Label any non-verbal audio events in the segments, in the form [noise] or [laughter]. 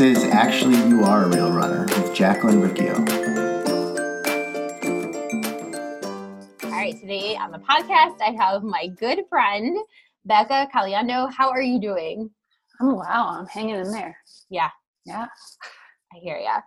This is Actually You Are a Real Runner with Jacqueline Riccio. All right, today on the podcast, I have my good friend, Becca Caliendo. How are you doing? Oh wow, I'm hanging in there. Yeah, Yeah. I hear ya.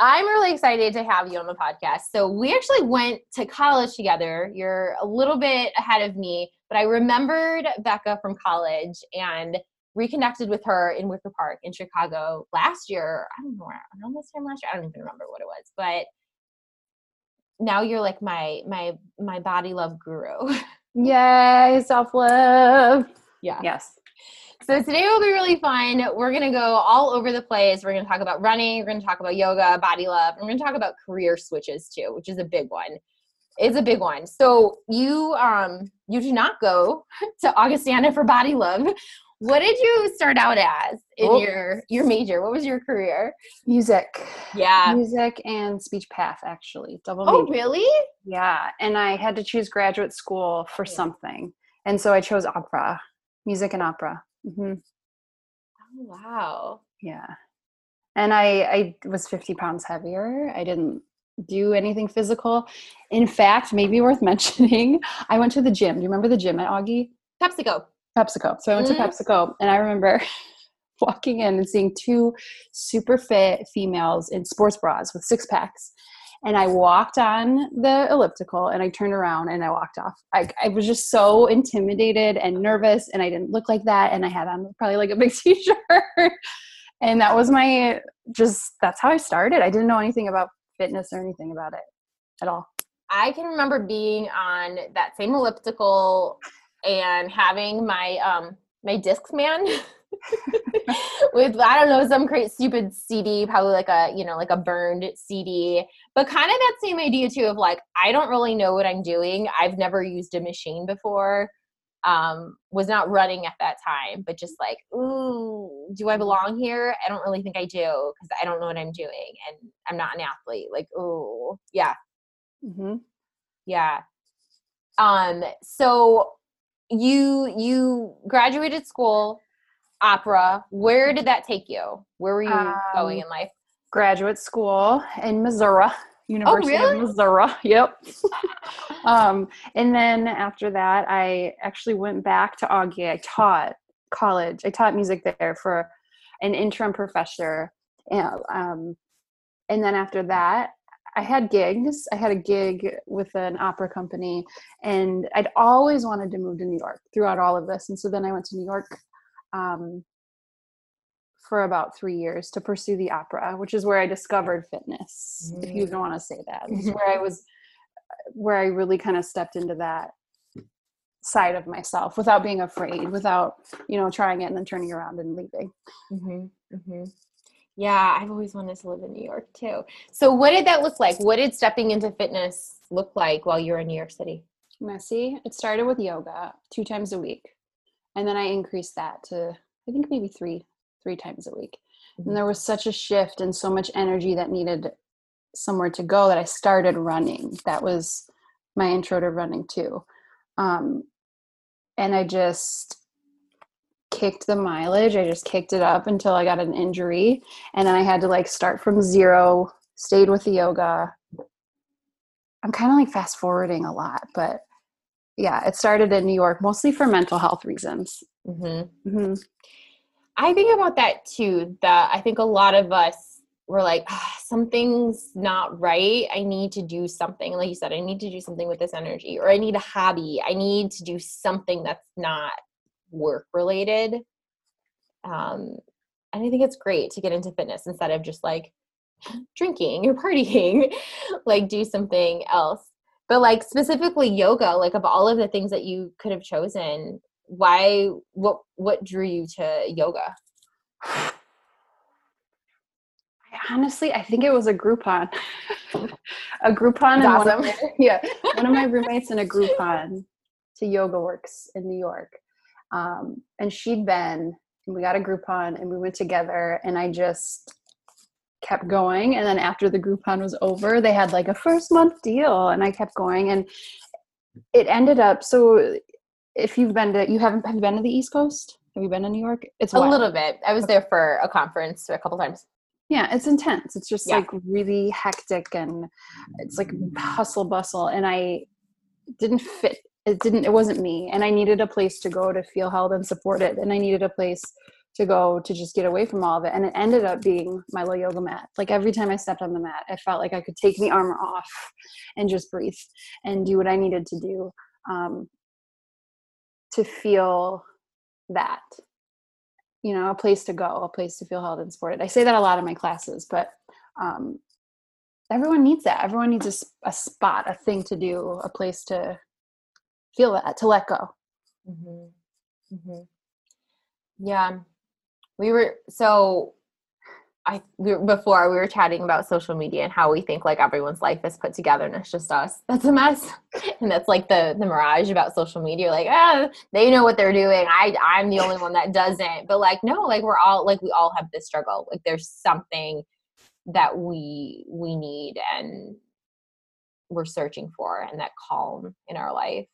I'm really excited to have you on the podcast. So, we actually went to college together. You're a little bit ahead of me, but I remembered Becca from college and reconnected with her in Wicker Park in Chicago last year. I don't know around this time last year. I don't even remember what it was, but now you're like my my my body love guru. Yay, self love. yeah. Yes. So today will be really fun. We're gonna go all over the place. We're gonna talk about running. We're gonna talk about yoga, body love. We're gonna talk about career switches too, which is a big one. It's a big one. So you um you do not go [laughs] to Augustana for body love. What did you start out as in Oh. your your major? What was your career? Music. Yeah. Music and speech path, actually. Double Oh major. really? Yeah. And I had to choose graduate school for Yeah. something. And so I chose opera, music and opera. hmm Oh wow. Yeah. And I, I was 50 pounds heavier. I didn't do anything physical. In fact, maybe worth [laughs] mentioning, I went to the gym. Do you remember the gym at Augie? PepsiCo. PepsiCo. So I went Mhm. to PepsiCo and I remember [laughs] walking in and seeing two super fit females in sports bras with six packs. And I walked on the elliptical and I turned around and I walked off. I, I was just so intimidated and nervous and I didn't look like that. And I had on probably like a big [laughs] t shirt. and that was my just, that's how I started. I didn't know anything about fitness or anything about it at all. I can remember being on that same elliptical and having my um my Discman [laughs] with I don't know some great stupid CD, probably like a you know like a burned CD, but kind of that same idea too of like I don't really know what I'm doing. I've never used a machine before. Um, was not running at that time, but just like, ooh, do I belong here? I don't really think I do because I don't know what I'm doing, and I'm not an athlete. Like, ooh, yeah, mm-hmm. yeah. Um, so you you graduated school, opera. Where did that take you? Where were you going Um, in life? graduate school in Missouri, University Oh, really? of Missouri. [laughs] Yep. [laughs] um, and then after that, I actually went back to Augie. I taught college. I taught music there for an interim professor. And, um, and then after that, I had gigs. I had a gig with an opera company, and I'd always wanted to move to New York throughout all of this. And so then I went to New York um, for about three years to pursue the opera, which is where I discovered fitness. If you Mm. don't want to say that, it's [laughs] where I was, where I really kind of stepped into that side of myself without being afraid, without you know trying it and then turning around and leaving. Mm-hmm, mm-hmm. Yeah, I've always wanted to live in New York too. So, what did that look like? What did stepping into fitness look like while you were in New York City? Messy. It started with yoga two times a week, and then I increased that to I think maybe three three times a week. Mhm. And there was such a shift and so much energy that needed somewhere to go that I started running. That was my intro to running too. Um, and I just kicked the mileage. I just kicked it up until I got an injury. And then I had to like start from zero, stayed with the yoga. I'm kind of like fast forwarding a lot, but yeah, it started in New York mostly for mental health reasons. Mm-hmm. hmm I think about that too. That I think a lot of us were like, ah, something's not right. I need to do something. Like you said, I need to do something with this energy, or I need a hobby. I need to do something that's not work related. Um, and I think it's great to get into fitness instead of just like [laughs] drinking or partying. [laughs] like do something else. But like specifically yoga, like of all of the things that you could have chosen, why what what drew you to yoga I honestly, I think it was a Groupon. [laughs] a Groupon. And one of awesome. my- yeah, one of my roommates in a Groupon to Yoga Works in New York, um, and she'd been. And we got a Groupon, and we went together, and I just kept going. And then after the Groupon was over, they had like a first month deal, and I kept going, and it ended up so. If you've been to, you haven't have you been to the East Coast? Have you been to New York? It's a wild. little bit. I was there for a conference a couple times. Yeah, it's intense. It's just Yeah. like really hectic and it's like hustle bustle. And I didn't fit. It didn't. It wasn't me. And I needed a place to go to feel held and supported. And I needed a place to go to just get away from all of it. And it ended up being my little yoga mat. Like every time I stepped on the mat, I felt like I could take the armor off and just breathe and do what I needed to do um, to feel that you know a place to go a place to feel held and supported i say that a lot in my classes but um, everyone needs that everyone needs a spot a thing to do a place to feel that to let go Mm-hmm. Mm-hmm. Yeah, we were so. I we were, before we were chatting about social media and how we think like everyone's life is put together and it's just us. That's a mess, [laughs] and that's like the the mirage about social media. Like ah, they know what they're doing. I I'm the only one that [laughs] doesn't. But like no, like we're all like we all have this struggle. Like there's something that we we need and we're searching for, and that calm in our life.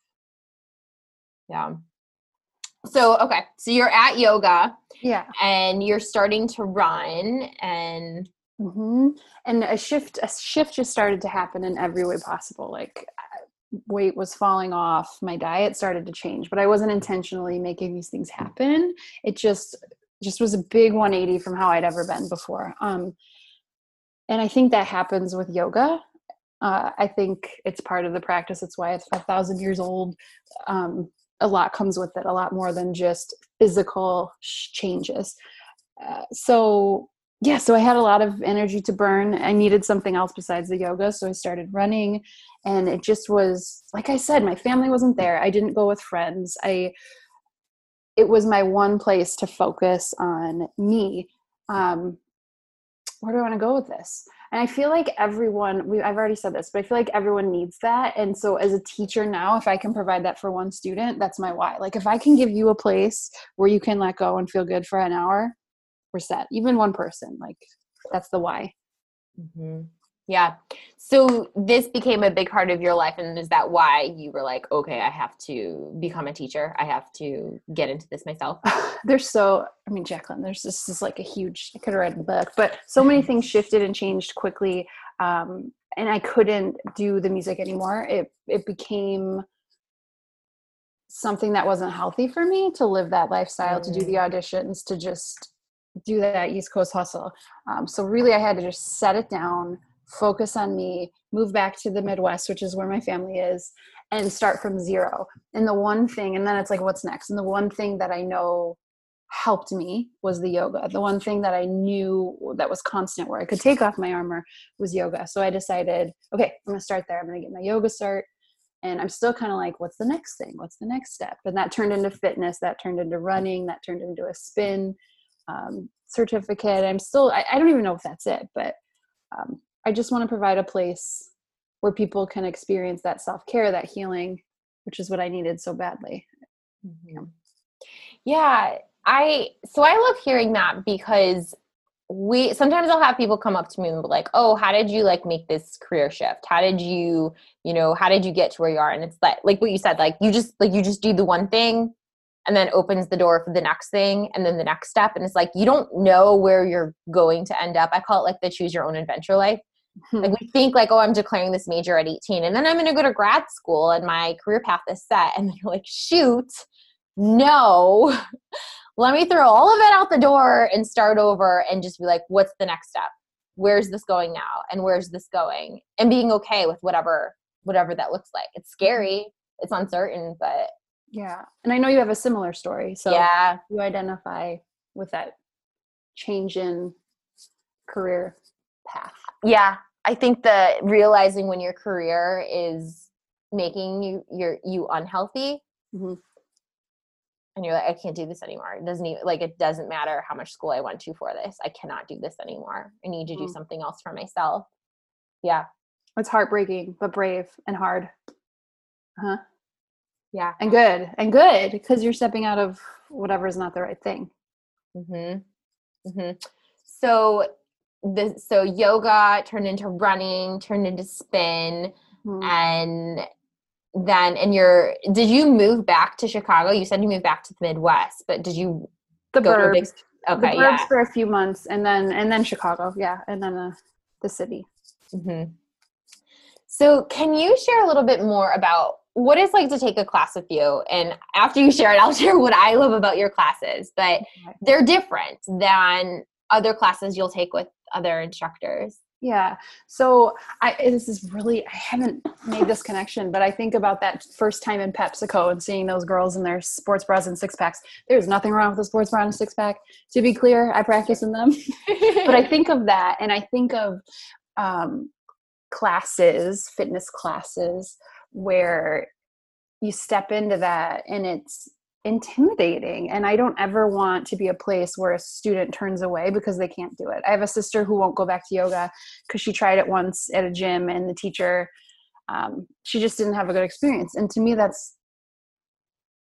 Yeah. So, okay. So you're at yoga yeah. and you're starting to run and hmm and a shift a shift just started to happen in every way possible. Like uh, weight was falling off. My diet started to change but i wasn't intentionally making these things happen. It just just was a big 180 from how i'd ever been before. Um and i think that happens with yoga. Uh, i think it's part of the practice. It's why it's 5000 years old. Um, a lot comes with it a lot more than just physical changes. Uh, so yeah so i had a lot of energy to burn. I needed something else besides the yoga so i started running and it just was like i said my family wasn't there. I didn't go with friends. I it was my one place to focus on me. Um where do i want to go with this? And i feel like everyone we, i've already said this but i feel like everyone needs that. And so as a teacher now if i can provide that for one student that's my why. Like if i can give you a place where you can let go and feel good for an hour we're set. Even one person like that's the why. Mm-hmm. Yeah. So this became a big part of your life, and is that why you were like, okay, I have to become a teacher. I have to get into this myself. [laughs] there's so i mean jacqueline there's this is like a huge i could have read the book but so many things shifted and changed quickly um, and i couldn't do the music anymore it it became something that wasn't healthy for me to live that lifestyle to do the auditions to just do that east coast hustle um, so really i had to just set it down focus on me move back to the midwest which is where my family is and start from zero. And the one thing and then it's like what's next? And the one thing that i know helped me was the yoga. The one thing that i knew that was constant where i could take off my armor was yoga. So i decided okay i'm going to start there. I'm going to get my yoga start. And i'm still kind of like what's the next thing? What's the next step? And that turned into fitness that turned into running that turned into a spin um, certificate. I'm still I, I don't even know if that's it but um, i just want to provide a place where people can experience that self-care that healing which is what i needed so badly Mhm. Yeah, I so I love hearing that because we sometimes I'll have people come up to me and be like, "Oh, how did you like make this career shift? How did you, you know, how did you get to where you are?" And it's like like what you said, like you just like you just do the one thing and then opens the door for the next thing and then the next step and it's like you don't know where you're going to end up. I call it like the choose your own adventure life. Like we think like, oh, I'm declaring this major at 18 and then I'm going to go to grad school and my career path is set. And then you're like, shoot, no, [laughs] let me throw all of it out the door and start over and just be like, what's the next step? Where's this going now? And where's this going? And being okay with whatever, whatever that looks like. It's scary. It's uncertain, but yeah and i know you have a similar story so yeah, you identify with that change in career path yeah. I think the realizing when your career is making you you're you unhealthy Mhm. and you're like i can't do this anymore. It doesn't even like it doesn't matter how much school i went to for this. I cannot do this anymore. I need to do Mm. something else for myself. Yeah. It's heartbreaking but brave and hard. Huh yeah. And good and good because you're stepping out of whatever is not the right thing. Hmm hmm so the so yoga turned into running turned into spin Mhm. and then and you're did you move back to chicago you said you moved back to the midwest but did you the go to a big burbs, okay the burbs yeah for a few months, and then and then Chicago, yeah, and then uh, the city. mm-hmm. so can you share a little bit more about what it's like to take a class with you and after you share it i'll [laughs] share what i love about your classes but they're different than other classes you'll take with other instructors Yeah. So I this is really I haven't made this connection, but I think about that first time in PepsiCo and seeing those girls in their sports bras and six packs. There's nothing wrong with a sports bra and a six pack. To be clear, I practice in them. [laughs] but I [laughs] think of that and I think of um, classes, fitness classes, where you step into that and it's intimidating. And I don't ever want to be a place where a student turns away because they can't do it. I have a sister who won't go back to yoga because she tried it once at a gym and the teacher, um, she just didn't have a good experience. And to me, that's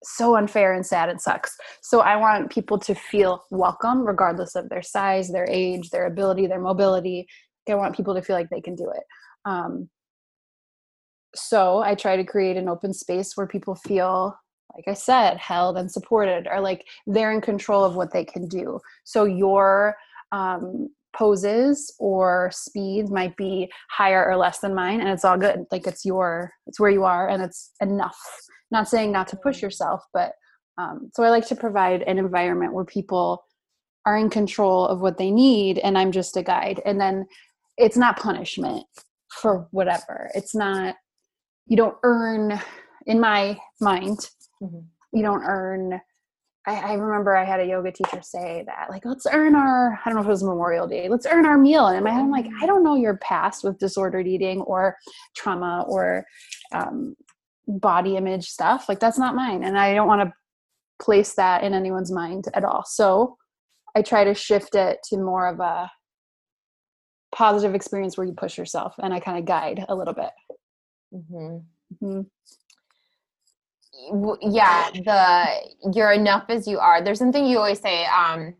so unfair and sad and sucks. So I want people to feel welcome regardless of their size, their age, their ability, their mobility. I want people to feel like they can do it. Um, so I try to create an open space where people feel, like I said, held and supported, or like they're in control of what they can do. So your um, poses or speed might be higher or less than mine, and it's all good. Like it's your, it's where you are, and it's enough. Not saying not to push yourself, but um, so I like to provide an environment where people are in control of what they need, and I'm just a guide. And then it's not punishment for whatever. It's not you don't earn in my mind Mhm. you don't earn I, I remember I had a yoga teacher say that, like, let's earn our, I don't know if it was Memorial Day, let's earn our meal. And in my head, I'm like, I don't know your past with disordered eating or trauma or um, body image stuff. Like, that's not mine. And I don't want to place that in anyone's mind at all. So I try to shift it to more of a positive experience where you push yourself and I kind of guide a little bit. hmm Mhm. Yeah the you're enough as you are. There's something you always say um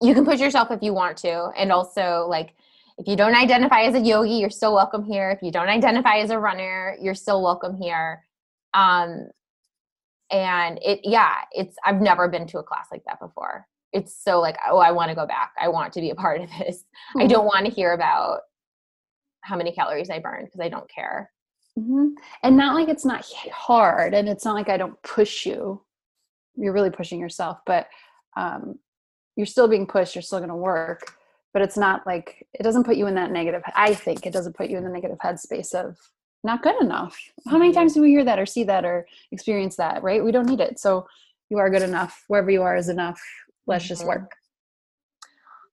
you can push yourself if you want to and also like if you don't identify as a yogi you're still welcome here. If you don't identify as a runner you're still welcome here. Um and it yeah it's i've never been to a class like that before. It's so like oh i want to go back. I want to be a part of this. I don't want to hear about how many calories i burned because i don't care hmm And not like it's not hard, and it's not like I don't push you. You're really pushing yourself, but um, you're still being pushed. You're still going to work, but it's not like it doesn't put you in that negative. I think it doesn't put you in the negative headspace of not good enough. How many Mhm. times do we hear that or see that or experience that? Right? We don't need it. So you are good enough. Wherever you are is enough. Let's just Mhm. work.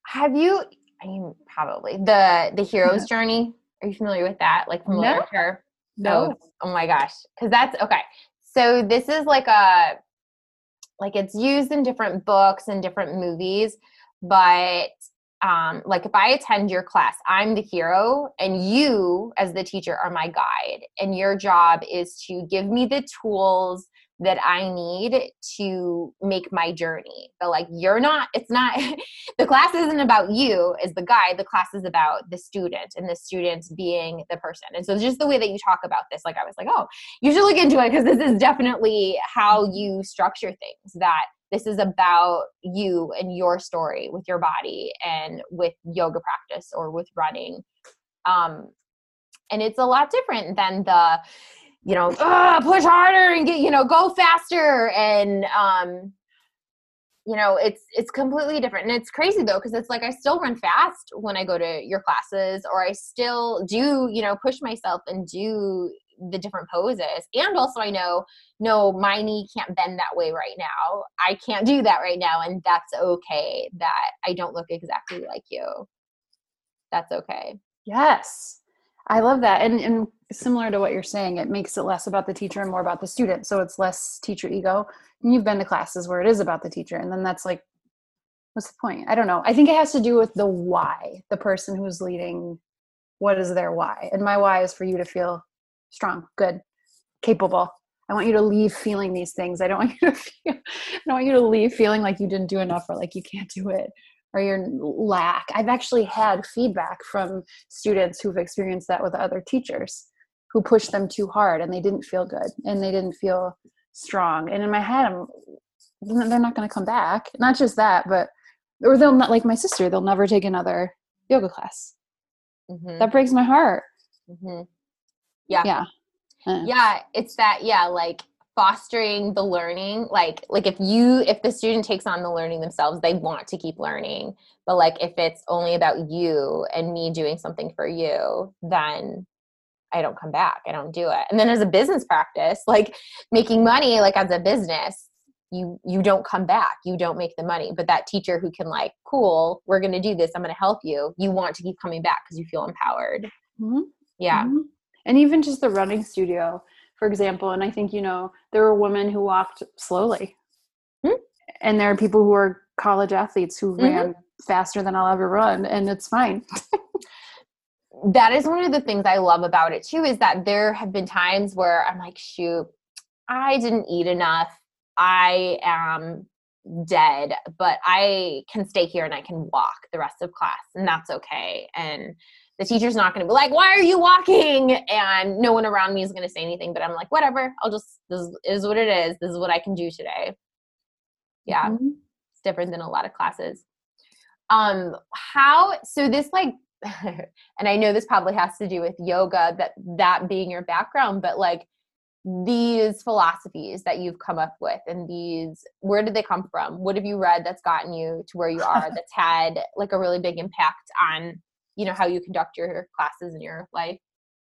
Have you? I mean, probably the the hero's journey. Are you familiar with that? Like from No. literature? Oh, oh my gosh, because that's okay. So this is like a like it's used in different books and different movies, but um, like if I attend your class, I'm the hero, and you, as the teacher, are my guide, and your job is to give me the tools that I need to make my journey. But like you're not, it's not [laughs] the class isn't about you as the guide, the class is about the student and the student being the person. And so just the way that you talk about this, like I was like, oh, you should look into it because this is definitely how you structure things that this is about you and your story with your body and with yoga practice or with running. Um, and it's a lot different than the you know "Ugh, push harder and get you know go faster. And um you know it's it's completely different. And it's crazy though because it's like i still run fast when i go to your classes or i still do you know push myself and do the different poses. And also i know no my knee can't bend that way right now. I can't do that right now and that's okay that i don't look exactly like you. That's okay. Yes. I love that. And, and similar to what you're saying, it makes it less about the teacher and more about the student. So it's less teacher ego. And you've been to classes where it is about the teacher. And then that's like, what's the point? I don't know. I think it has to do with the why, the person who's leading, what is their why? And my why is for you to feel strong, good, capable. I want you to leave feeling these things. I don't [laughs] want you to feel, I don't want you to leave feeling like you didn't do enough or like you can't do it or your lack. I've actually had feedback from students who've experienced that with other teachers who pushed them too hard and they didn't feel good and they didn't feel strong. And in my head, I'm they're not going to come back. Not just that, but or they'll not like my sister. They'll never take another yoga class. Mm-hmm. That breaks my heart. Mm-hmm. Yeah. Yeah. Yeah. It's that. Yeah. Like fostering the learning like like if you if the student takes on the learning themselves they want to keep learning. But like if it's only about you and me doing something for you then i don't come back. I don't do it. And then as a business practice like making money like as a business you you don't come back. You don't make the money. But that teacher who can like cool we're going to do this. I'm going to help you you want to keep coming back because you feel empowered. Mm-hmm. yeah. Mm-hmm. and even just the running studio for example and i think you know there were women who walked slowly mm-hmm. and there are people who are college athletes who mm-hmm. ran faster than i'll ever run and it's fine [laughs] that is one of the things i love about it too is that there have been times where i'm like shoot i didn't eat enough i am dead but i can stay here and i can walk the rest of class and that's okay and the teacher's not going to be like, why are you walking? And no one around me is going to say anything, but I'm like, whatever, I'll just, this is what it is. This is what I can do today. Yeah. Mm-hmm. It's different than a lot of classes. Um, how, so this like, [laughs] and I know this probably has to do with yoga, that, that being your background, but like these philosophies that you've come up with and these, where did they come from? What have you read that's gotten you to where you are [laughs] that's had like a really big impact on you know how you conduct your classes in your life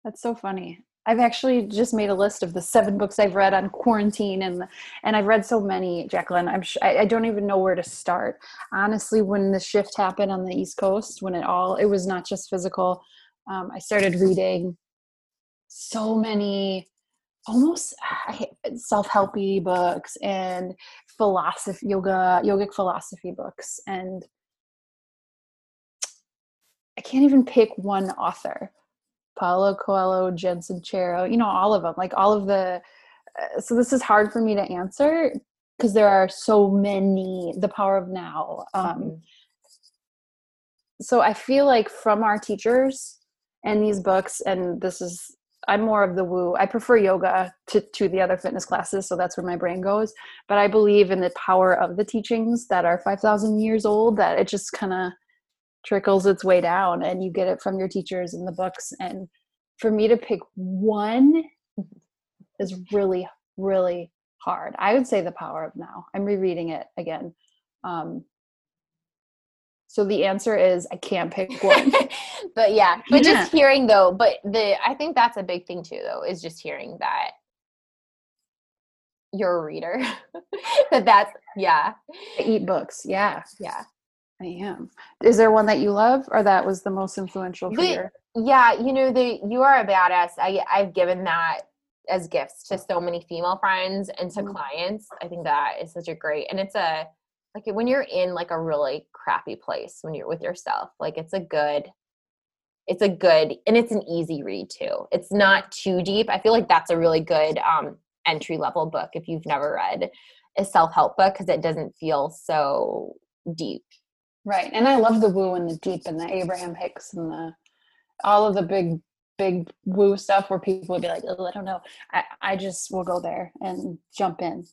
that's so funny I've actually just made a list of the seven books I've read on quarantine, and and I've read so many, Jacqueline. I'm sh- I, don't even know where to start. Honestly, when the shift happened on the East Coast, when it all it was not just physical, um, I started reading so many almost self-helpy books and philosophy yoga yogic philosophy books and I can't even pick one author. Paulo Coelho, Jen Sincero, you know, all of them, like all of the. Uh, so this is hard for me to answer because there are so many. The Power of Now. Um, mm-hmm. So I feel like from our teachers and these books, and this is I'm more of the woo. I prefer yoga to, to the other fitness classes, so that's where my brain goes. But I believe in the power of the teachings that are 5,000 years old, that it just kind of trickles its way down and you get it from your teachers and the books and for me to pick one is really really hard. I would say the power of now. I'm rereading it again. Um, so the answer is i can't pick [laughs] one. But yeah but yeah. just hearing though but the i think that's a big thing too though is just hearing that you're a reader. [laughs] That that's yeah. I eat books yeah. Yeah I am. Is there one that you love or that was the most influential for you? Yeah, you know, the you are a badass. I I've given that as gifts to so many female friends and to mm-hmm. clients. I think that is such a great and it's a like when you're in like a really crappy place when you're with yourself, like it's a good it's a good and it's an easy read too. It's not too deep. I feel like that's a really good um entry level book if you've never read a self-help book because it doesn't feel so deep Right. And I love the woo and the deep and the Abraham Hicks and the all of the big big woo stuff where people would be like, oh, I don't know. I, I just will go there and jump in.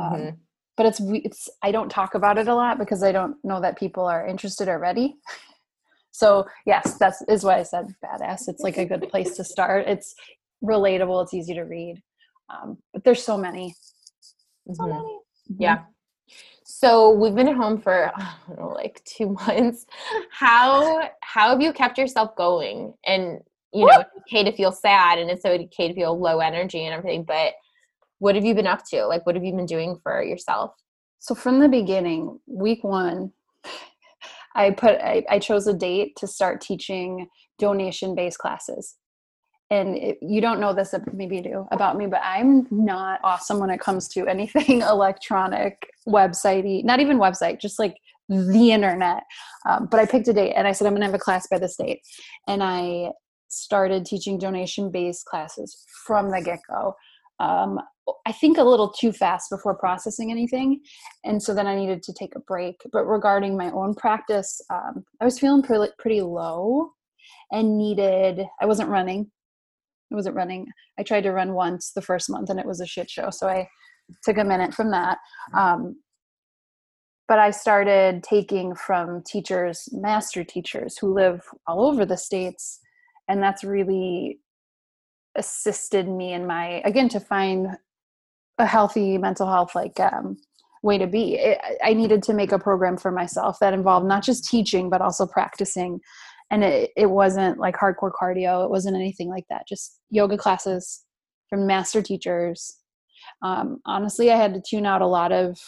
Um, mm-hmm. Um, but it's it's I don't talk about it a lot because I don't know that people are interested or ready. [laughs] so yes, that's is why I said badass. It's like a good place to start. It's relatable. It's easy to read. Um, but there's so many. So mm-hmm. many. Yeah. So we've been at home for [laughs] know, like two months. How how have you kept yourself going? And you know, it's okay to feel sad and it's okay to feel low energy and everything, but what have you been up to? Like what have you been doing for yourself? So from the beginning, week one, I put I, I chose a date to start teaching donation based classes and it, you don't know this maybe you do about me but i'm not awesome when it comes to anything [laughs] electronic website not even website just like the internet. Um, but i picked a date and i said i'm going to have a class by this date. And i started teaching donation based classes from the get-go. Um, i think a little too fast before processing anything and so then i needed to take a break. But regarding my own practice um, i was feeling pretty, pretty low and needed i wasn't running I wasn't running. I tried to run once the first month and it was a shit show. So I took a minute from that. Um, but I started taking from teachers, master teachers who live all over the states. And that's really assisted me in my, again, to find a healthy mental health like um, way to be. I needed to make a program for myself that involved not just teaching, but also practicing. And it, it wasn't like hardcore cardio, it wasn't anything like that, just yoga classes from master teachers. Um, honestly, I had to tune out a lot of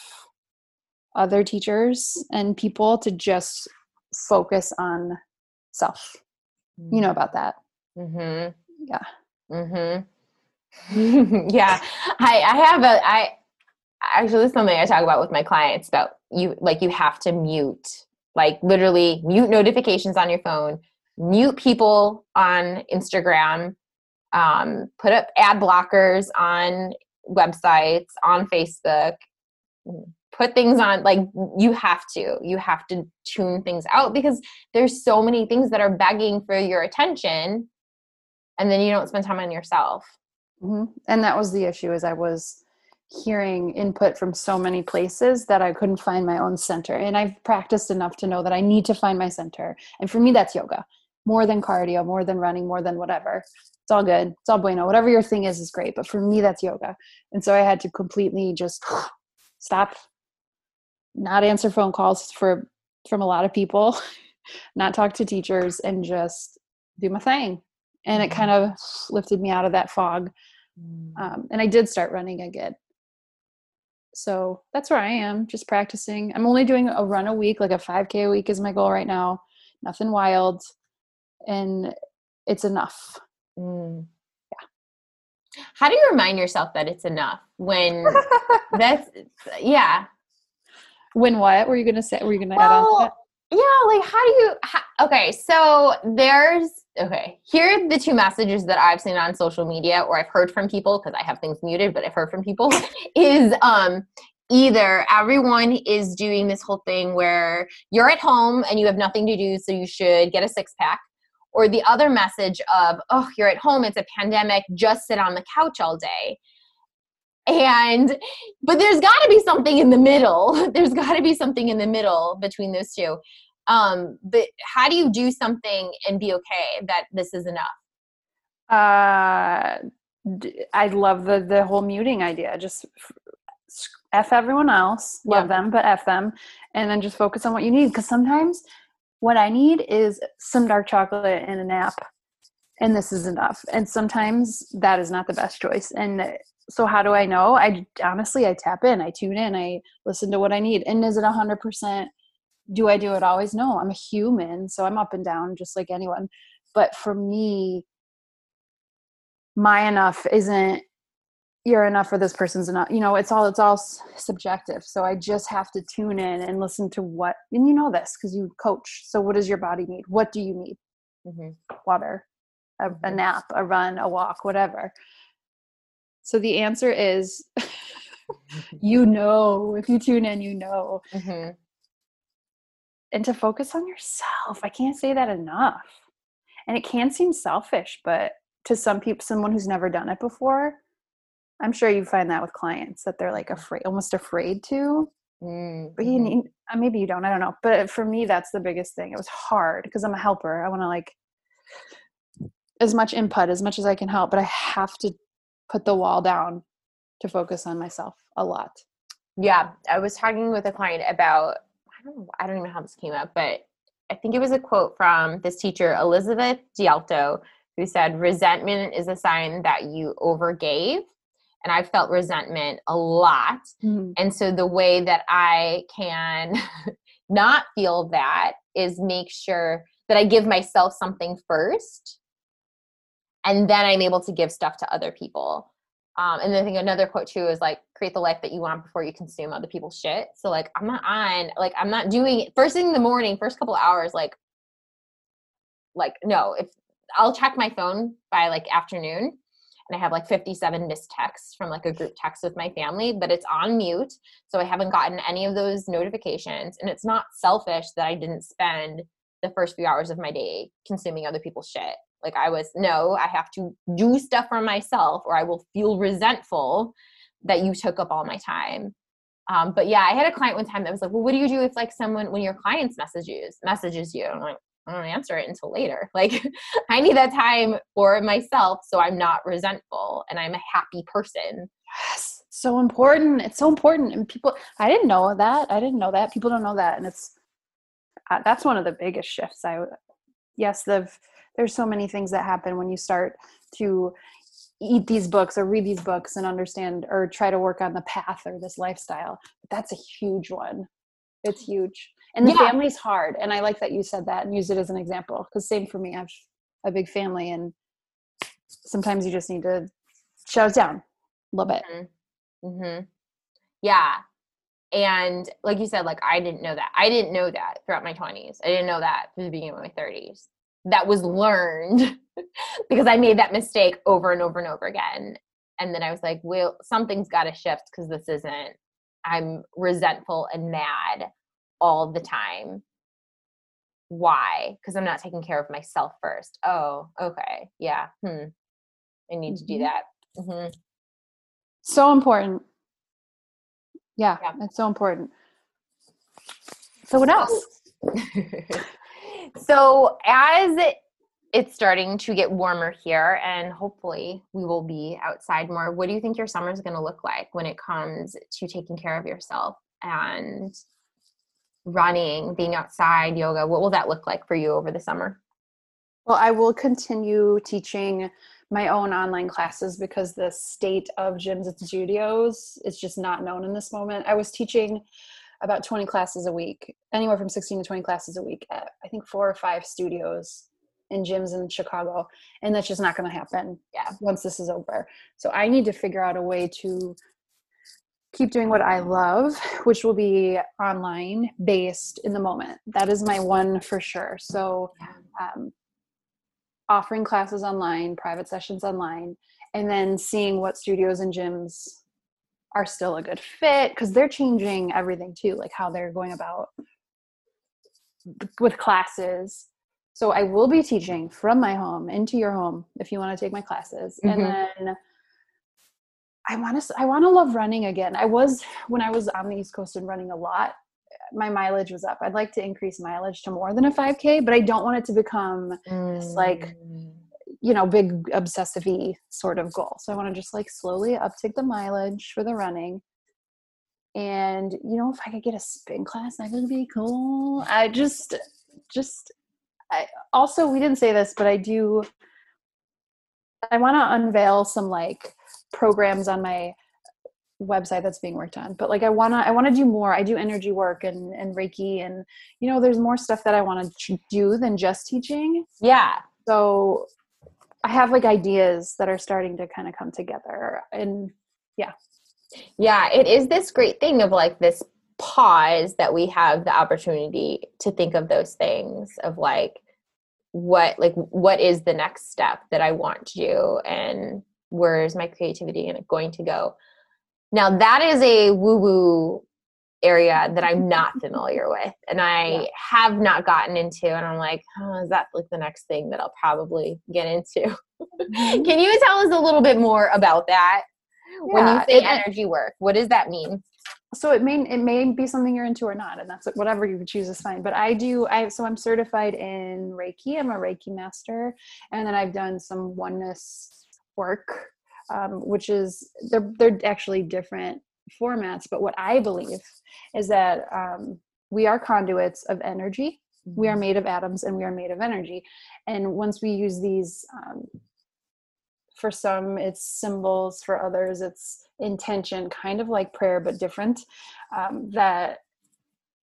other teachers and people to just focus on self. You know about that. Mm-hmm. Yeah. Mm-hmm. [laughs] yeah. I I have a I actually something I talk about with my clients about you like you have to mute like literally mute notifications on your phone, mute people on Instagram, um, put up ad blockers on websites, on Facebook, put things on like you have to you have to tune things out because there's so many things that are begging for your attention and then you don't spend time on yourself. Hmm And that was the issue is I was hearing input from so many places that I couldn't find my own center. And I've practiced enough to know that I need to find my center. And for me, that's yoga. More than cardio, more than running, more than whatever. It's all good. It's all bueno. Whatever your thing is is great. But for me, that's yoga. And so I had to completely just [sighs] stop, not answer phone calls for from a lot of people, [laughs] not talk to teachers, and just do my thing. And it kind of lifted me out of that fog. Um, and I did start running again. So that's where I am, just practicing. I'm only doing a run a week, like a 5K a week is my goal right now. Nothing wild. And it's enough. Mm. Yeah. How do you remind yourself that it's enough when that's, [laughs] yeah. When what were you going to say? Were you going to add on to that? Yeah, like how do you, how, okay, so there's, okay, here are the two messages that I've seen on social media or I've heard from people because I have things muted, but I've heard from people [laughs] is um either everyone is doing this whole thing where you're at home and you have nothing to do, so you should get a six pack. Or the other message of, oh, you're at home, it's a pandemic, just sit on the couch all day. And, but there's got to be something in the middle. [laughs] There's got to be something in the middle between those two. Um, but how do you do something and be okay that this is enough? Uh, i love the the whole muting idea. Just f- everyone else, love Yeah. them, but f them, and then just focus on what you need. Because sometimes what I need is some dark chocolate and a nap, and this is enough. And sometimes that is not the best choice. And so, how do I know? I honestly, I tap in, I tune in, I listen to what I need. And is it a hundred percent? Do I do it always? No, I'm a human, so I'm up and down just like anyone. But for me, my enough isn't you're enough for this person's enough you know it's all it's all subjective so i just have to tune in and listen to what and you know this because you coach so what does your body need what do you need Mm-hmm. water a, a Mhm. nap a run a walk whatever so the answer is [laughs] you know if you tune in you know. Mm-hmm. and to focus on yourself i can't say that enough. And it can seem selfish but to some people someone who's never done it before i'm sure you find that with clients that they're like afraid almost afraid to. Mm-hmm. but you need uh, maybe you don't i don't know. But for me that's the biggest thing. It was hard because i'm a helper. I want to like as much input as much as i can help but i have to put the wall down to focus on myself a lot Yeah, I was talking with a client about I don't know, I don't even know how this came up, but I think it was a quote from this teacher Elizabeth DiAlto who said resentment is a sign that you overgave. And I felt resentment a lot. Mm-hmm. And so the way that I can [laughs] not feel that is make sure that I give myself something first and then I'm able to give stuff to other people. Um, and then I think another quote too is like create the life that you want before you consume other people's shit. So like I'm not on like I'm not doing first thing in the morning, first couple hours, like like no, if I'll check my phone by like afternoon and I have like 57 missed texts from like a group text with my family, but it's on mute. So I haven't gotten any of those notifications. And it's not selfish that I didn't spend the first few hours of my day consuming other people's shit. Like I was, no, I have to do stuff for myself or I will feel resentful that you took up all my time. Um, but yeah, I had a client one time that was like, well, what do you do if like someone, when your clients messages, messages you? I'm like, I don't answer it until later. [laughs] Like I need that time for myself so I'm not resentful and I'm a happy person. Yes. So important. It's so important. And people, I didn't know that. I didn't know that. People don't know that. And it's, uh, that's one of the biggest shifts. I, yes, the, there's so many things that happen when you start to eat these books or read these books and understand or try to work on the path or this lifestyle. But that's a huge one. It's huge and the yeah. family's hard and i like that you said that and use it as an example because same for me i have a big family and sometimes you just need to shut it down a little bit mm-hmm. Mm-hmm. yeah and like you said like i didn't know that i didn't know that throughout my 20s i didn't know that through the beginning of my 30s that was learned [laughs] because i made that mistake over and over and over again and then i was like well something's got to shift because this isn't i'm resentful and mad all the time. Why? Because I'm not taking care of myself first. Oh, okay. Yeah. Hmm. I need mm-hmm. to do mm-hmm. that. Mm-hmm. So important. Yeah, yeah, it's so important. So, what else? [laughs] so, as it's starting to get warmer here, and hopefully we will be outside more, what do you think your summer is going to look like when it comes to taking care of yourself and running, being outside, yoga? What will that look like for you over the summer? Well, I will continue teaching my own online classes because the state of gyms and studios is just not known in this moment. I was teaching about 20 classes a week, anywhere from 16 to 20 classes a week at I think four or five studios and gyms in Chicago. And that's just not going to happen yeah. once this is over. So I need to figure out a way to keep doing what I love, which will be online based in the moment. That is my one for sure. So, um, offering classes online, private sessions online, and then seeing what studios and gyms are still a good fit because they're changing everything too, like how they're going about with classes. So I will be teaching from my home into your home if you want to take my classes. Mm-hmm. And then I want to I want to love running again. I was when I was on the East Coast and running a lot. My mileage was up. I'd like to increase mileage to more than a 5K, but I don't want it to become mm. this like you know big obsessive sort of goal. So I want to just like slowly uptick the mileage for the running. And you know, if I could get a spin class, that would be cool. I just just I also we didn't say this, but I do I want to unveil some like programs on my website that's being worked on but like i want to i want to do more i do energy work and and reiki and you know there's more stuff that i want to do than just teaching yeah so i have like ideas that are starting to kind of come together and yeah. Yeah it is this great thing of like this pause that we have the opportunity to think of those things of like what like what is the next step that i want to do and where is my creativity going to go? Now that is a woo woo area that i'm not [laughs] familiar with and i yeah. have not gotten into and i'm like oh, is that like the next thing that i'll probably get into [laughs] mm-hmm. can you tell us a little bit more about that yeah, when you say it, energy work what does that mean so it may it may be something you're into or not and that's whatever you choose is fine but i do i so i'm certified in reiki i'm a reiki master and then i've done some oneness work, um, which is they're they're actually different formats. But what I believe is that um, we are conduits of energy. We are mm-hmm. made of atoms, and we are made of energy. And once we use these, um, for some it's symbols, for others it's intention, kind of like prayer but different. Um, that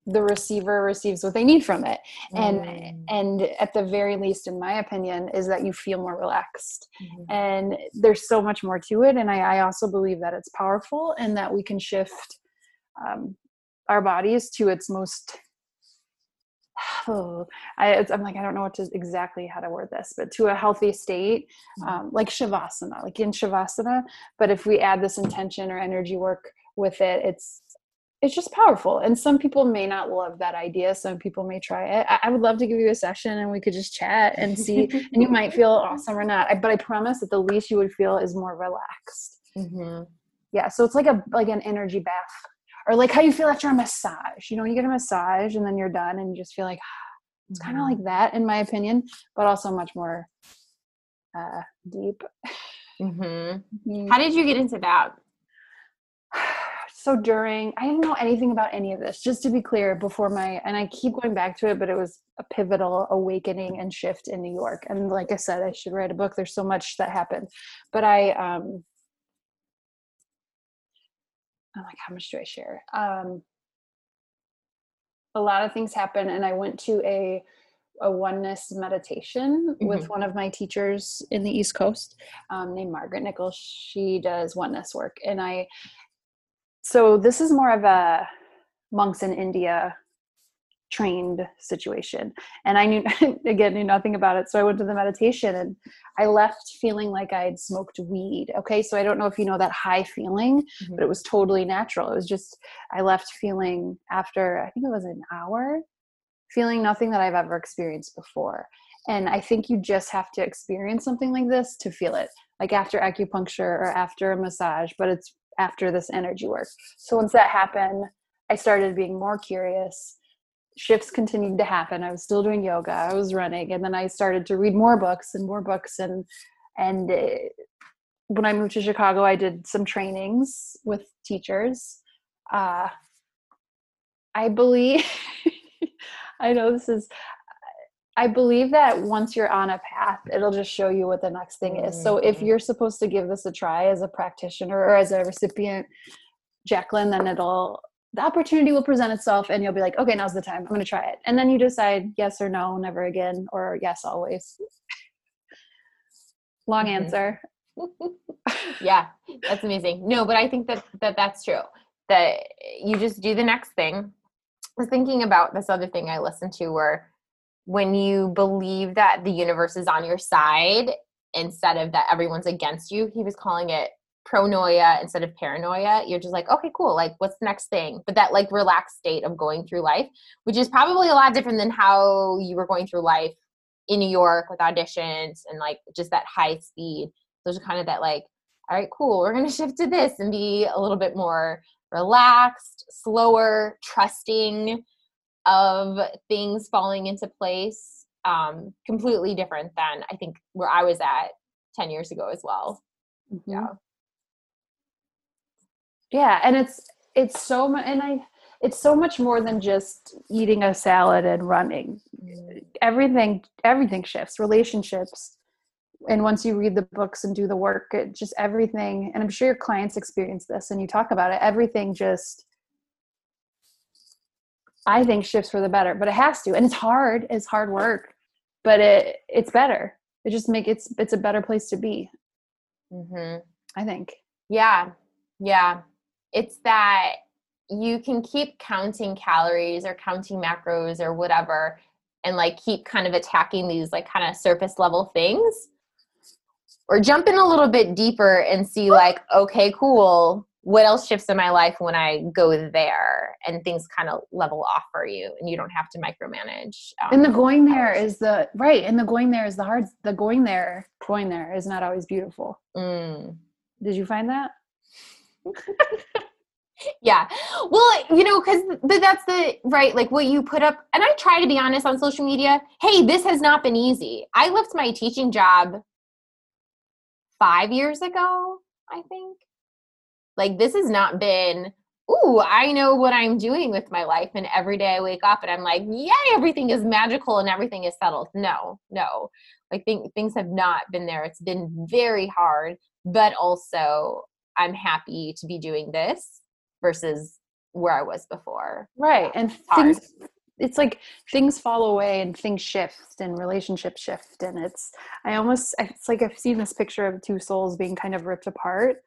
the receiver receives what they need from it and mm. and at the very least in my opinion is that you feel more relaxed mm-hmm. and there's so much more to it and I, I, also believe that it's powerful and that we can shift um, our bodies to its most oh, [sighs] I, am like I don't know what to exactly how to word this, but to a healthy state, mm. um, like shavasana, like in shavasana. But if we add this intention or energy work with it, it's it's just powerful and some people may not love that idea some people may try it I, I would love to give you a session and we could just chat and [laughs] see and you might feel awesome or not I, but i promise that the least you would feel is more relaxed Mm-hmm. yeah so it's like a like an energy bath or like how you feel after a massage you know when you get a massage and then you're done and you just feel like [sighs] it's kind of like that in my opinion but also much more uh deep Mm-hmm. [laughs] How did you get into that? So during i didn't know anything about any of this just to be clear before my and i keep going back to it but it was a pivotal awakening and shift in new york. And like i said i should write a book. There's so much that happened. But i um i'm like how much do i share? Um a lot of things happened and i went to a a oneness meditation with one of my teachers in the east coast um, named margaret nichols. She does oneness work. And i so this is more of a monks in India trained situation. And I knew [laughs] again knew nothing about it. So I went to the meditation and I left feeling like I had smoked weed. Okay. So I don't know if you know that high feeling, Mhm. but it was totally natural. It was just I left feeling after I think it was an hour, feeling nothing that I've ever experienced before. And I think you just have to experience something like this to feel it. Like after acupuncture or after a massage, but it's after this energy work. So once that happened, I started being more curious. Shifts continued to happen. I was still doing yoga. I was running, and then I started to read more books and more books. And and uh, when I moved to Chicago, I did some trainings with teachers. Uh, I believe. [laughs] I know this is. I believe that once you're on a path, it'll just show you what the next thing is. So if Mhm. you're supposed to give this a try as a practitioner or as a recipient, Jacqueline, then it'll the opportunity will present itself and you'll be like, okay, now's the time. I'm gonna try it. And then you decide yes or no, never again, or yes always. Long Mhm. answer. [laughs] yeah, that's amazing. No, but I think that, that that's true. That you just do the next thing. I was thinking about this other thing I listened to where when you believe that the universe is on your side instead of that everyone's against you, he was calling it pronoia instead of paranoia. You're just like, okay, cool. Like, what's the next thing? But that like relaxed state of going through life, which is probably a lot different than how you were going through life in New York with auditions and like just that high speed. There's kind of that like, all right, cool, we're gonna [laughs] shift to this and be a little bit more relaxed, slower, trusting of things falling into place. Um, completely different than I think where I was at 10 years ago as well. Yeah. yeah and it's it's so much and i it's so much more than just eating a salad and running everything everything shifts relationships and once you read the books and do the work it just everything and i'm sure your clients experience this and you talk about it everything just i think shifts for the better but it has to and it's hard it's hard work but it it's better it just make it's it's a better place to be Mm-hmm. i think Yeah. Yeah. It's that you can keep counting calories or counting macros or whatever and like keep kind of attacking these like kind of surface level things or jump in a little bit deeper and see like okay cool what else shifts in my life when i go there and things kind of level off for you and you don't have to micromanage um, and the going there is the right and the going there is the hard the going there going there is not always beautiful mm. did you find that [laughs] Yeah. Well, you know, because that's the right, like what you put up. And I try to be honest on social media. Hey, this has not been easy. I left my teaching job five years ago, I think. Like, this has not been, ooh, I know what I'm doing with my life. And every day I wake up and I'm like, yay, everything is magical and everything is settled. No, no. Like, th- things have not been there. It's been very hard, but also I'm happy to be doing this versus where I was before. right and hard. things it's like things fall away and things shift and relationships shift and it's i almost it's like i've seen this picture of two souls being kind of ripped apart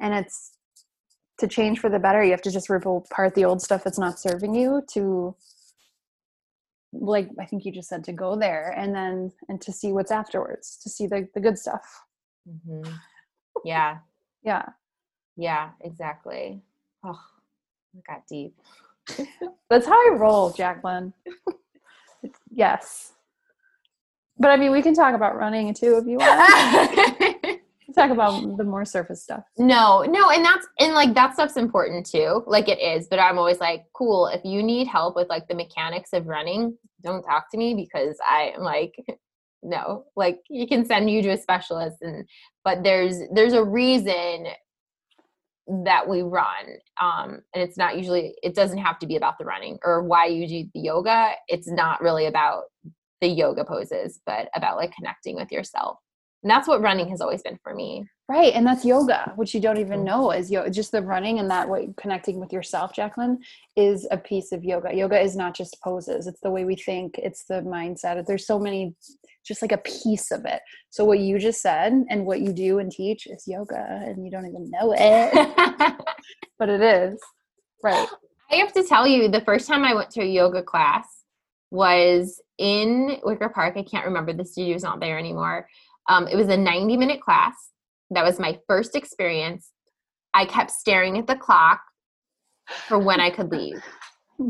and it's to change for the better you have to just rip apart the old stuff that's not serving you to like i think you just said to go there and then and to see what's afterwards to see the, the good stuff Mm-hmm. Yeah, yeah yeah, exactly. Oh, got deep. [laughs] That's how I roll, Jacqueline. yes. But I mean, we can talk about running too if you want. [laughs] talk about the more surface stuff. No, no, and that's and like that stuff's important too. Like it is, but I'm always like, cool. If you need help with like the mechanics of running, don't talk to me because I am like, [laughs] no. Like you can send you to a specialist, and but there's there's a reason that we run um and it's not usually it doesn't have to be about the running or why you do the yoga it's not really about the yoga poses but about like connecting with yourself and that's what running has always been for me right and that's yoga which you don't even Mm. know is yoga just the running and that way connecting with yourself jacqueline is a piece of yoga yoga is not just poses it's the way we think it's the mindset there's so many just like a piece of it so what you just said and what you do and teach is yoga and you don't even know it [laughs] but it is right [gasps] I have to tell you, the first time I went to a yoga class was in Wicker Park. I can't remember, the studio's not there anymore. Um, it was a 90 minute class. That was my first experience. I kept staring at the clock for when I could leave.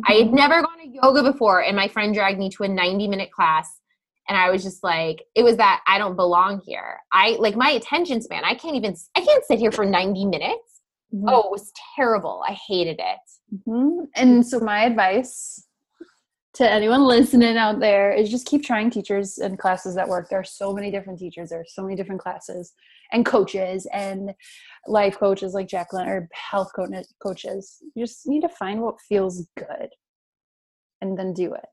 I had never gone to yoga before, and my friend dragged me to a 90 minute class. And I was just like, it was that I don't belong here. I like my attention span. I can't even, I can't sit here for 90 minutes. Mhm. Oh, it was terrible. I hated it. Mhm. And so, my advice to anyone listening out there is just keep trying teachers and classes that work. There are so many different teachers, there are so many different classes and coaches and life coaches like Jacqueline or health coaches. You just need to find what feels good and then do it.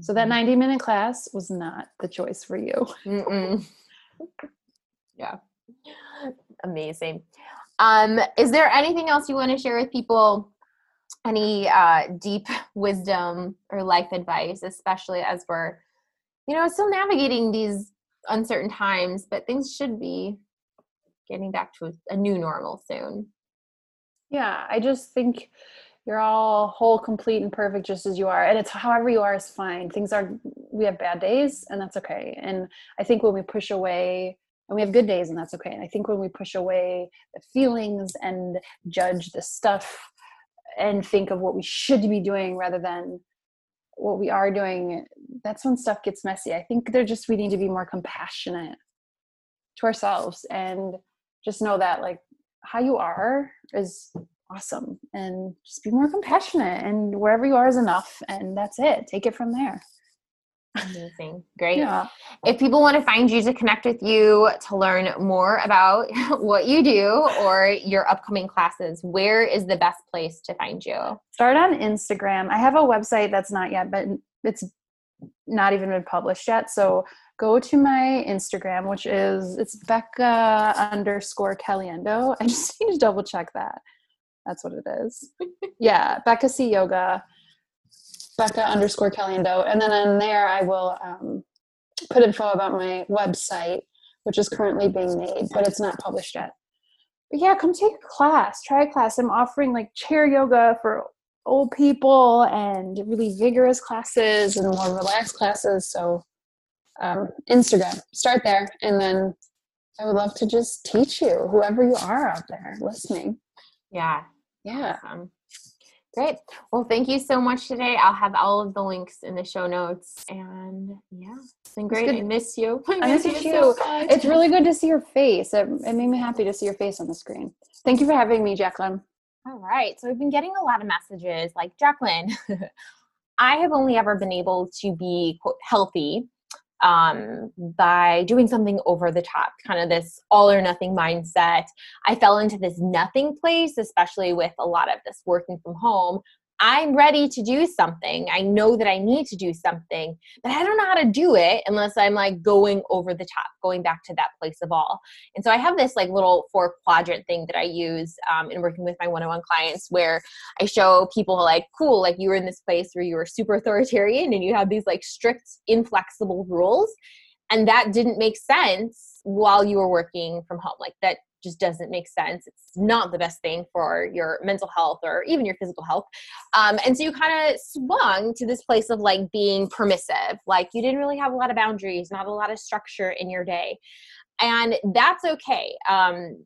So, that 90 minute class was not the choice for you. [laughs] Yeah. Amazing. Um, is there anything else you want to share with people? Any uh, deep [laughs] wisdom or life advice, especially as we're, you know, still navigating these uncertain times, but things should be getting back to a, new normal soon. Yeah, I just think you're all whole, complete, and perfect just as you are. And it's however you are is fine. Things are, we have bad days, and that's okay. And I think when we push away, and we have good days, and that's okay. And I think when we push away the feelings and judge the stuff and think of what we should be doing rather than what we are doing, that's when stuff gets messy. I think they're just, we need to be more compassionate to ourselves and just know that, like, how you are is awesome and just be more compassionate and wherever you are is enough and that's it take it from there Amazing. Great. yeah. If people want to find you to connect with you to learn more about [laughs] what you do or your upcoming classes, where is the best place to find you? start on instagram. I have a website that's not yet but it's not even been published yet. So go to my instagram which is it's becca underscore caliendo [laughs] i just need to double check that. That's what it is. [laughs] Yeah becca c yoga becca underscore caliendo and then on there i will um, put info about my website which is currently being made but it's not published yet. But yeah come take a class try a class. I'm offering like chair yoga for old people and really vigorous classes and more relaxed classes. So um, instagram start there. And then i would love to just teach you whoever you are out there listening. Yeah. yeah. Awesome. Great. Well, thank you so much today. I'll have all of the links in the show notes. And yeah, it's been great. good. I miss you. [laughs] I miss you so it's really good to see your face it, it made me happy to see your face on the screen thank you for having me jacqueline All right. So we've been getting a lot of messages like, Jacqueline, [laughs] I have only ever been able to be quote, healthy um, by doing something over the top, kind of this all or nothing mindset. I fell into this nothing place, especially with a lot of this working from home. I'm ready to do something. I know that I need to do something, but I don't know how to do it unless I'm like going over the top, going back to that place of all. And so I have this like little four quadrant thing that I use um, in working with my one on one clients where I show people like, cool, like you were in this place where you were super authoritarian and you had these like strict, inflexible rules. And that didn't make sense while you were working from home. Like that just doesn't make sense. It's not the best thing for your mental health or even your physical health. Um, and so you kind of swung to this place of like being permissive. Like you didn't really have a lot of boundaries, not a lot of structure in your day. And that's okay. Um,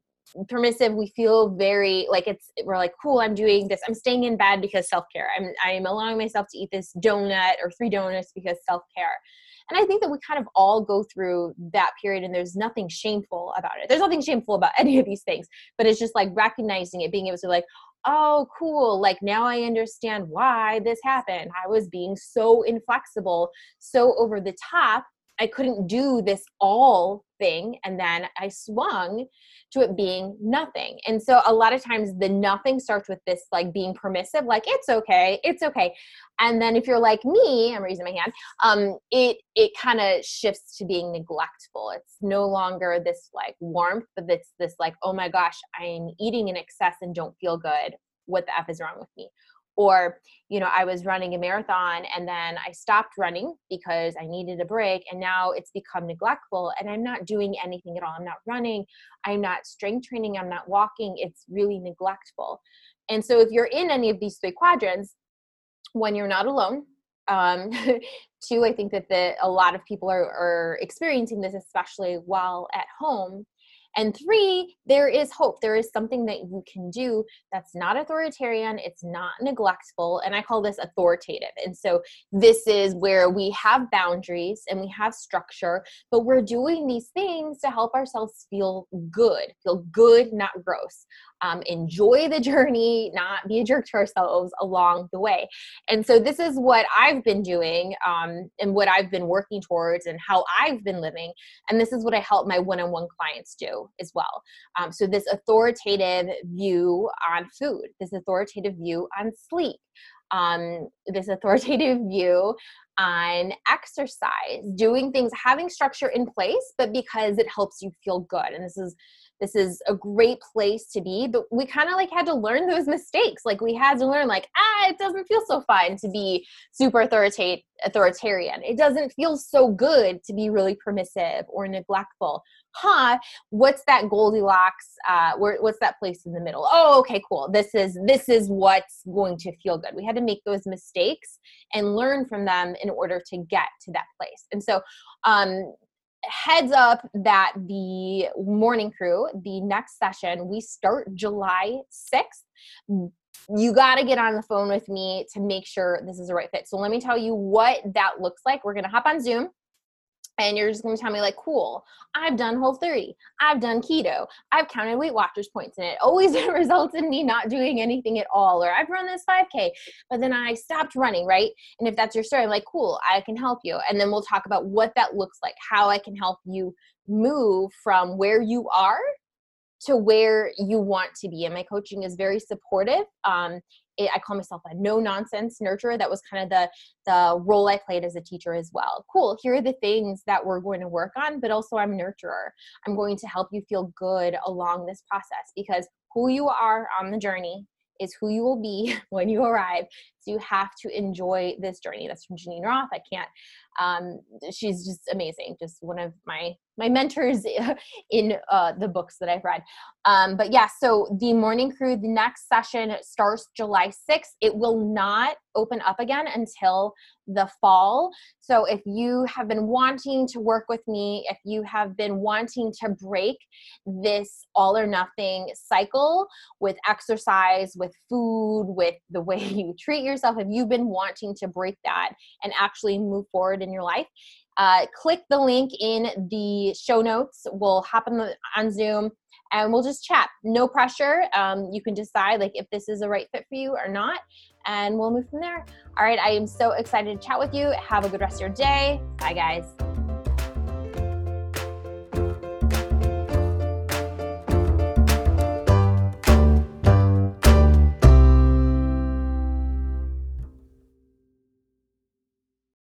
permissive we feel very like it's we're like cool i'm doing this i'm staying in bed because self-care i'm i'm allowing myself to eat this donut or three donuts because self-care and i think that we kind of all go through that period and there's nothing shameful about it. There's nothing shameful about [laughs] any of these things but it's just like recognizing it being able to like oh cool like now i understand why this happened. I was being so inflexible so over the top I couldn't do this all thing. And then I swung to it being nothing. And so a lot of times the nothing starts with this like being permissive, like it's okay, it's okay. And then if you're like me, I'm raising my hand, um, it it kind of shifts to being neglectful. It's no longer this like warmth, but it's this like, oh my gosh, I'm eating in excess and don't feel good. What the F is wrong with me? Or you know i was running a marathon and then i stopped running because i needed a break and now it's become neglectful and i'm not doing anything at all. I'm not running. I'm not strength training. I'm not walking. It's really neglectful. And so if you're in any of these three quadrants when you're not alone um, [laughs] two i think that the, a lot of people are, are experiencing this especially while at home and three, there is hope. There is something that you can do that's not authoritarian, it's not neglectful, and I call this authoritative. And so this is where we have boundaries and we have structure, but we're doing these things to help ourselves feel good, feel good, not gross um, enjoy the journey, not be a jerk to ourselves along the way. And so, this is what I've been doing um, and what I've been working towards and how I've been living. And this is what I help my one on one clients do as well. Um, so, this authoritative view on food, this authoritative view on sleep. Um, this authoritative [laughs] view on exercise, doing things, having structure in place, but because it helps you feel good. And this is this is a great place to be but we kind of like had to learn those mistakes. Like we had to learn like ah it doesn't feel so fine to be super authoritarian. It doesn't feel so good to be really permissive or neglectful. Huh what's that goldilocks uh where, what's that place in the middle? Oh okay cool. This is this is what's going to feel good. We had to make those mistakes and learn from them in order to get to that place. And so um heads up that the morning crew, the next session, we start July 6th. You got to get on the phone with me to make sure this is the right fit. So let me tell you what that looks like. We're going to hop on Zoom and you're just going to tell me like cool i've done whole 30 i've done keto i've counted weight watchers points and it always [laughs] results in me not doing anything at all or i've run this 5k but then i stopped running right? And if that's your story i'm like cool i can help you and then we'll talk about what that looks like how i can help you move from where you are to where you want to be and my coaching is very supportive um, I call myself a no nonsense nurturer. That was kind of the the role I played as a teacher as well. Cool. Here are the things that we're going to work on, but also I'm nurturer. I'm going to help you feel good along this process because who you are on the journey is who you will be [laughs] when you arrive. So you have to enjoy this journey. That's from Geneen Roth. I can't. Um, she's just amazing. Just one of my my mentors [laughs] in uh, the books that I've read. Um, but yeah, so the morning crew, the next session starts July 6th. It will not open up again until the fall. So if you have been wanting to work with me, if you have been wanting to break this all or nothing cycle with exercise, with food, with the [laughs] way you treat yourself, if you've been wanting to break that and actually move forward in your life, uh, click the link in the show notes. We'll hop on, the, on Zoom and we'll just chat. No pressure. Um, you can decide like if this is the right fit for you or not, and we'll move from there. All right, I am so excited to chat with you. Have a good rest of your day. Bye, guys.